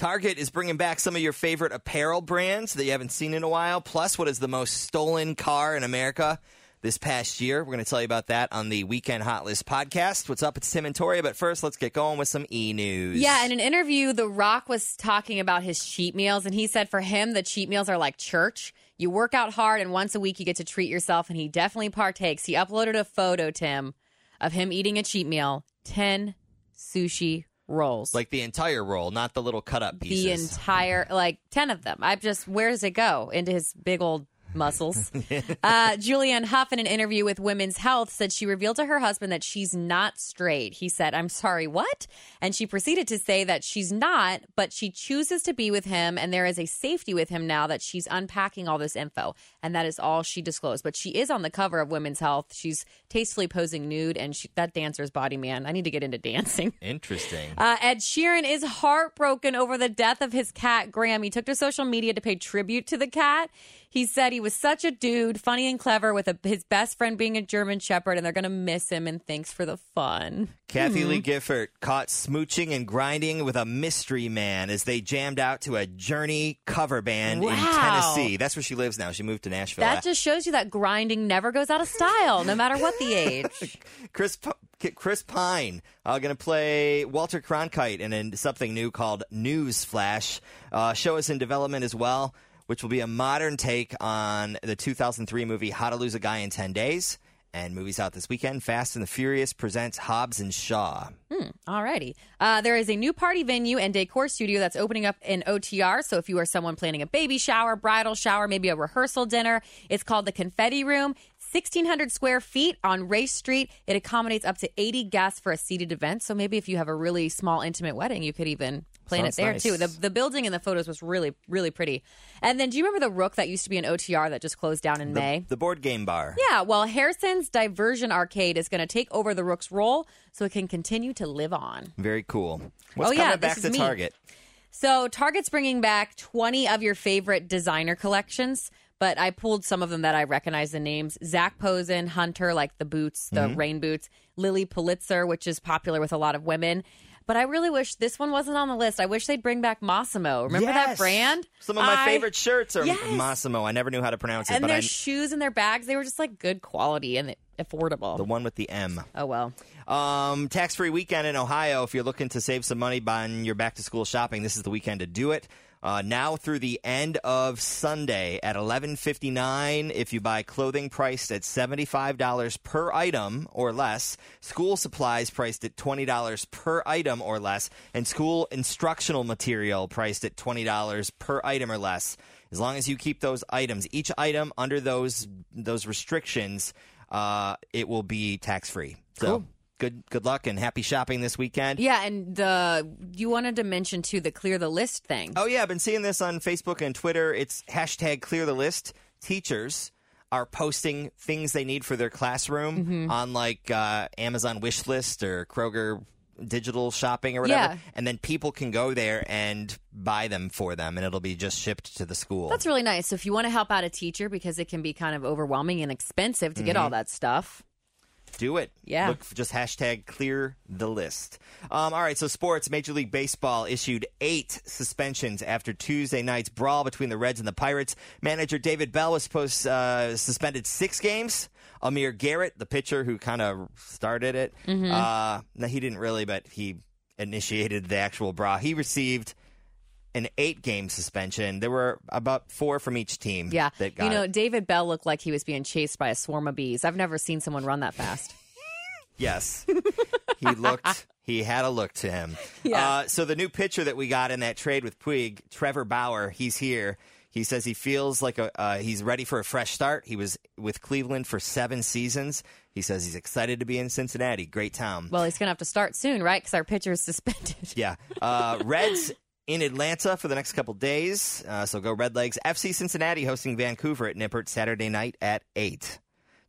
Target is bringing back some of your favorite apparel brands that you haven't seen in a while. Plus, what is the most stolen car in America this past year? We're going to tell you about that on the Weekend Hot List podcast. What's up? It's Tim and Tori. But first, let's get going with some e news. Yeah, in an interview, The Rock was talking about his cheat meals, and he said for him, the cheat meals are like church. You work out hard, and once a week you get to treat yourself, and he definitely partakes. He uploaded a photo, Tim, of him eating a cheat meal 10 sushi rolls. like the entire roll, not the little cut up pieces. the entire, like 10 of them. I'm just, where does it go? Into his big old muscles. uh, Julianne Hough, in an interview with Women's Health, said she revealed to her husband that she's not straight. He said, I'm sorry, what? And she proceeded to say that she's not, but she chooses to be with him, and there is a safety with him now that she's unpacking all this info. And that is all she disclosed. But she is on the cover of Women's Health. She's tastefully posing nude, and she, that dancer's body, man. I need to get into dancing. Interesting. Uh, Ed Sheeran is heartbroken over the death of his cat, Graham. He took to social media to pay tribute to the cat. He said he was such a dude, funny and clever, with a, his best friend being a German Shepherd, and they're going to miss him. And thanks for the fun. Kathie Lee Gifford caught smooching and grinding with a mystery man as they jammed out to a Journey cover band in Tennessee. That's where she lives now. She moved to Nashville. That just shows you that grinding never goes out of style, no matter what the age. Chris P- Chris Pine uh, going to play Walter Cronkite in something new called News Flash. Uh, show is in development as well, which will be a modern take on the 2003 movie How to Lose a Guy in 10 Days. And movies out this weekend. Fast and the Furious presents Hobbs and Shaw. Alrighty. Uh, there is a new party venue and decor studio that's opening up in OTR. So if you are someone planning a baby shower, bridal shower, maybe a rehearsal dinner, it's called the Confetti Room. 1,600 square feet on Race Street. It accommodates up to 80 guests for a seated event. So maybe if you have a really small, intimate wedding, you could even plan Sounds it there nice. too. The, the building in the photos was really, really pretty. And then do you remember the Rook that used to be an OTR that just closed down in May? The board game bar. Yeah, well, Harrison's Diversion Arcade is going to take over the Rook's role so it can continue to live on. Very cool. What's Oh, yeah, coming this back is to me. Target? So Target's bringing back 20 of your favorite designer collections, but I pulled some of them that I recognize the names. Zac Posen, Hunter, like the boots, the Mm-hmm. rain boots, Lilly Pulitzer, which is popular with a lot of women. But I really wish this one wasn't on the list. I wish they'd bring back Massimo. Remember that brand? Some of my I- favorite shirts are Yes. Massimo. I never knew how to pronounce it, And but their I, shoes and their bags, they were just like good quality and affordable. the one with the M. oh, well. Um, tax free weekend in Ohio. If you're looking to save some money buying your back to school shopping, this is the weekend to do it. Uh, now through the end of Sunday at 11:59, if you buy clothing priced at $75 per item or less, school supplies priced at $20 per item or less, and school instructional material priced at $20 per item or less. As long as you keep those items, each item under those those restrictions, uh, it will be tax free. So. Cool. Good, good luck and happy shopping this weekend. Yeah, and the you wanted to mention too the clear the list thing. Oh yeah, I've been seeing this on Facebook and Twitter. It's hashtag clear the list. Teachers are posting things they need for their classroom Mm-hmm. on like uh, Amazon wish list or Kroger digital shopping or whatever, Yeah. and then people can go there and buy them for them, and it'll be just shipped to the school. That's really nice. So if you want to help out a teacher because it can be kind of overwhelming and expensive to get Mm-hmm. all that stuff. Do it. Yeah. Look for just hashtag clear the list. Um, all right, so sports. Major League Baseball issued eight suspensions after Tuesday night's brawl between the Reds and the Pirates. Manager David Bell was supposed uh, suspended six games. Amir Garrett, the pitcher who kind of started it, Mm-hmm. uh, no, he didn't really, but he initiated the actual brawl. He received an eight-game suspension. There were about four from each team. Yeah. that got you know, it. David Bell looked like he was being chased by a swarm of bees. I've never seen someone run that fast. Yes. he looked, he had a look to him. Yeah. Uh, so the new pitcher that we got in that trade with Puig, Trevor Bauer, he's here. He says he feels like a, uh, he's ready for a fresh start. He was with Cleveland for seven seasons. He says he's excited to be in Cincinnati. Great town. Well, he's going to have to start soon, right? Because our pitcher is suspended. Yeah. Uh, Reds in Atlanta for the next couple days. Uh, so go Red Legs. FC Cincinnati hosting Vancouver at Nippert Saturday night at 8.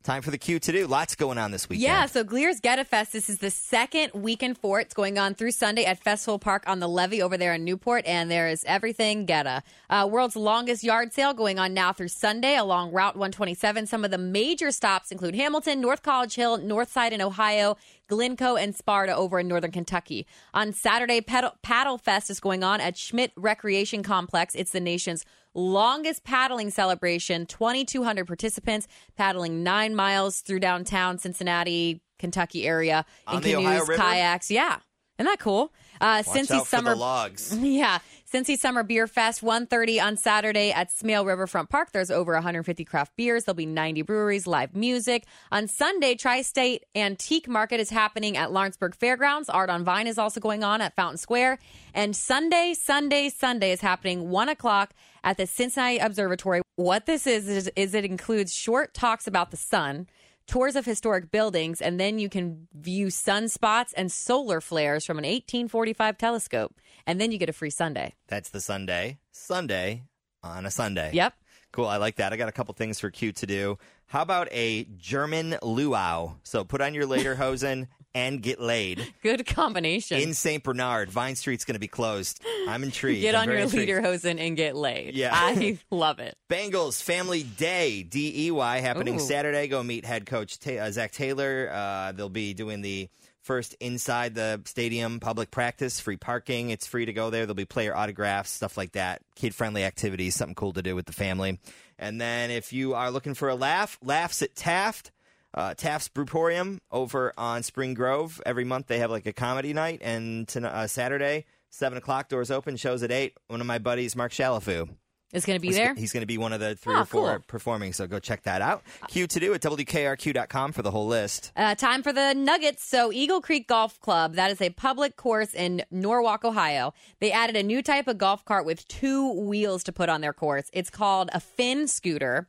Time for the Q to do. Lots going on this weekend. Yeah, so Glier's Goetta Fest. This is the second weekend for it. It's going on through Sunday at Festival Park on the Levee over there in Newport, and there is everything Goetta. Uh, world's longest yard sale going on now through Sunday along Route 127. Some of the major stops include Hamilton, North College Hill, Northside in Ohio, Glencoe and Sparta over in northern Kentucky. On Saturday, Paddle, Paddle Fest is going on at Schmidt Recreation Complex. It's the nation's longest paddling celebration. 2,200 participants paddling nine miles through downtown Cincinnati, Kentucky area in On canoes, kayaks. Yeah. Isn't that cool? Uh, Watch Cincy Summer the logs. yeah. Cincy Summer Beer Fest, 1.30 on Saturday at Smale Riverfront Park. There's over 150 craft beers. There'll be 90 breweries, live music. On Sunday, Tri-State Antique Market is happening at Lawrenceburg Fairgrounds. Art on Vine is also going on at Fountain Square. And Sunday, Sunday, Sunday is happening 1 o'clock at the Cincinnati Observatory. What this is, is, is it includes short talks about the sun, tours of historic buildings, and then you can view sunspots and solar flares from an 1845 telescope. And then you get a free Sunday. That's the Sunday. Sunday on a Sunday. Yep. Cool. I like that. I got a couple things for Q to do. How about a German luau? So put on your lederhosen and get laid Good combination. in St. Bernard. Vine Street's going to be closed. I'm intrigued. get I'm on your intrigued. lederhosen and get laid. Yeah. I love it. Bengals Family Day DEY happening Ooh. Saturday. Go meet head coach Ta- uh, Zac Taylor. Uh, they'll be doing the first inside the stadium public practice, free parking. It's free to go there. There'll be player autographs, stuff like that. Kid friendly activities, something cool to do with the family. And then if you are looking for a laugh, laughs at Taft. Uh, Taft's Brewporium over on Spring Grove. Every month they have like a comedy night, and to, uh, Saturday, seven o'clock, doors open, shows at eight. One of my buddies, Mark Shalafu, It's going to be He's- there. He's going to be one of the three Oh, or four cool. performing, so go check that out. Q to do at WKRQ.com for the whole list. Uh, time for the Nuggets. So, Eagle Creek Golf Club, that is a public course in Norwalk, Ohio. They added a new type of golf cart with two wheels to put on their course. It's called a Finn Scooter.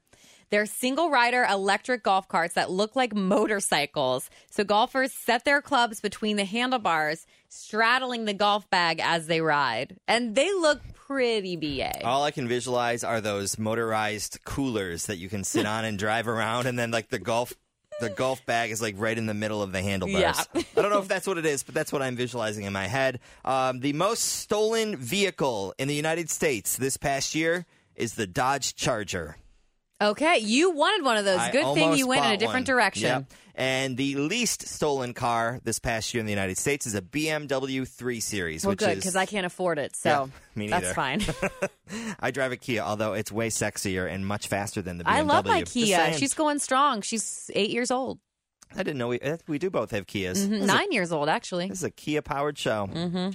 They're single rider electric golf carts that look like motorcycles. So, golfers set their clubs between the handlebars, straddling the golf bag as they ride. And they look pretty BA. All I can visualize are those motorized coolers that you can sit on and drive around, and then like the golf. The golf bag is like right in the middle of the handlebars. Yeah. I don't know if that's what it is, but that's what I'm visualizing in my head. Um, the most stolen vehicle in the United States this past year is the Dodge Charger. Okay, you wanted one of those. I Good thing you went in a different one. direction. Yep. And the least stolen car this past year in the United States is a BMW 3 Series, Well, good is because I can't afford it, so Yeah, that's fine. I drive a Kia, although it's way sexier and much faster than the BMW. I love my Kia. She's going strong. She's eight years old, I didn't know we, eh, we do both have Kias. This, is a, nine years old actually. this is a Kia powered show. Mm-hmm.